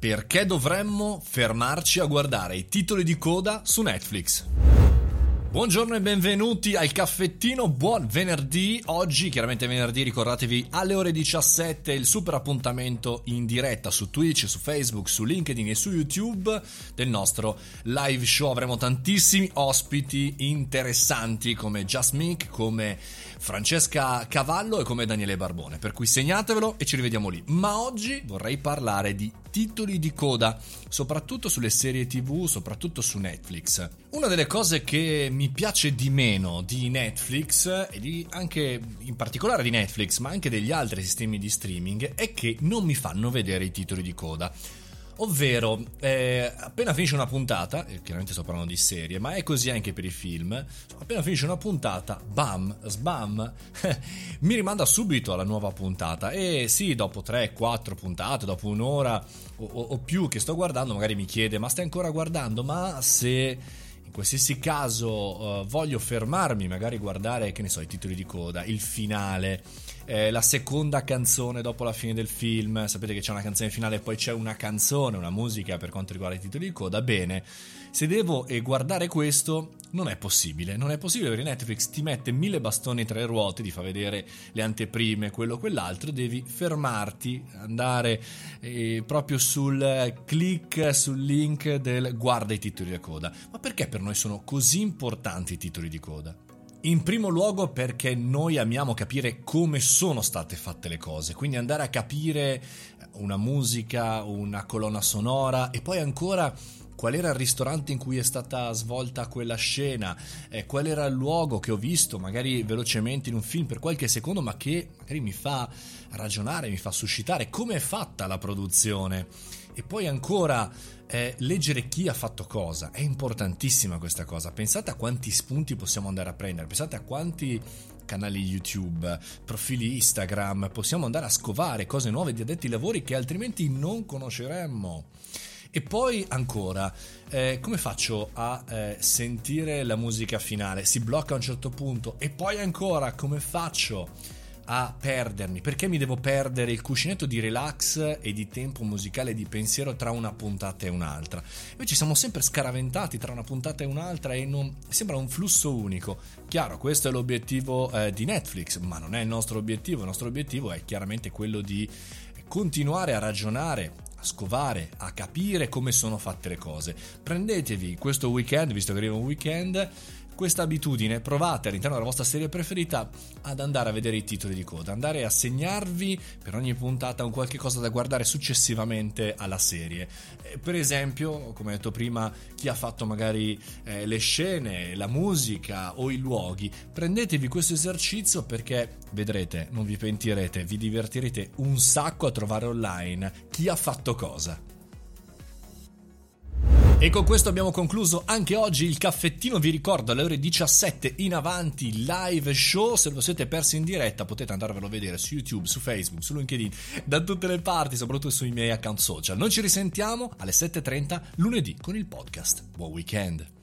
Perché dovremmo fermarci a guardare i titoli di coda su Netflix? Buongiorno e benvenuti al caffettino, buon venerdì. Oggi, chiaramente venerdì, ricordatevi alle ore 17 il super appuntamento in diretta su Twitch, su Facebook, su LinkedIn e su YouTube del nostro live show. Avremo tantissimi ospiti interessanti come Just Mick, come Francesca Cavallo e come Daniele Barbone. Per cui segnatevelo e ci rivediamo lì. Ma oggi vorrei parlare di titoli di coda, soprattutto sulle serie TV, soprattutto su Netflix. Una delle cose che mi piace di meno di Netflix e di anche in particolare di Netflix, ma anche degli altri sistemi di streaming è che non mi fanno vedere i titoli di coda. Ovvero, eh, appena finisce una puntata, e chiaramente sto parlando di serie, ma è così anche per i film, appena finisce una puntata, bam, sbam, mi rimanda subito alla nuova puntata. E sì, dopo 3-4 puntate, dopo un'ora o, o più che sto guardando, magari mi chiede, ma stai ancora guardando? Ma se in qualsiasi caso uh, voglio fermarmi, magari guardare, che ne so, i titoli di coda, il finale. Eh, la seconda canzone dopo la fine del film, sapete che c'è una canzone finale e poi c'è una canzone, una musica per quanto riguarda i titoli di coda, bene, se devo eh, guardare questo non è possibile, non è possibile perché Netflix ti mette mille bastoni tra le ruote, ti fa vedere le anteprime, quello quell'altro, devi fermarti, andare eh, proprio sul click, sul link del guarda i titoli di coda. Ma perché per noi sono così importanti i titoli di coda? In primo luogo perché noi amiamo capire come sono state fatte le cose, quindi andare a capire una musica, una colonna sonora e poi ancora qual era il ristorante in cui è stata svolta quella scena, eh, qual era il luogo che ho visto magari velocemente in un film per qualche secondo ma che magari mi fa ragionare, mi fa suscitare? Come è fatta la produzione? E poi ancora eh, leggere chi ha fatto cosa, è importantissima questa cosa. Pensate a quanti spunti possiamo andare a prendere, pensate a quanti canali YouTube, profili Instagram, possiamo andare a scovare cose nuove di addetti ai lavori che altrimenti non conosceremmo. E poi ancora, eh, come faccio a eh, sentire la musica finale? Si blocca a un certo punto e poi ancora come faccio a perdermi, perché mi devo perdere il cuscinetto di relax e di tempo musicale e di pensiero tra una puntata e un'altra. Invece siamo sempre scaraventati tra una puntata e un'altra e non sembra un flusso unico. Chiaro, questo è l'obiettivo eh, di Netflix, ma non è il nostro obiettivo, il nostro obiettivo è chiaramente quello di continuare a ragionare, scovare, a capire come sono fatte le cose. Prendetevi questo weekend, visto che arriva un weekend, questa abitudine, provate all'interno della vostra serie preferita ad andare a vedere i titoli di coda, andare a segnarvi per ogni puntata un qualche cosa da guardare successivamente alla serie. Eh, per esempio, come detto prima, chi ha fatto magari eh, le scene, la musica o i luoghi, prendetevi questo esercizio perché vedrete, non vi pentirete, vi divertirete un sacco a trovare online chi ha fatto cosa. E con questo abbiamo concluso anche oggi il caffettino. Vi ricordo alle ore 17 in avanti live show. Se lo siete persi in diretta potete andarvelo a vedere su YouTube, su Facebook, su LinkedIn, da tutte le parti, soprattutto sui miei account social. Noi ci risentiamo alle 7.30 lunedì con il podcast. Buon weekend!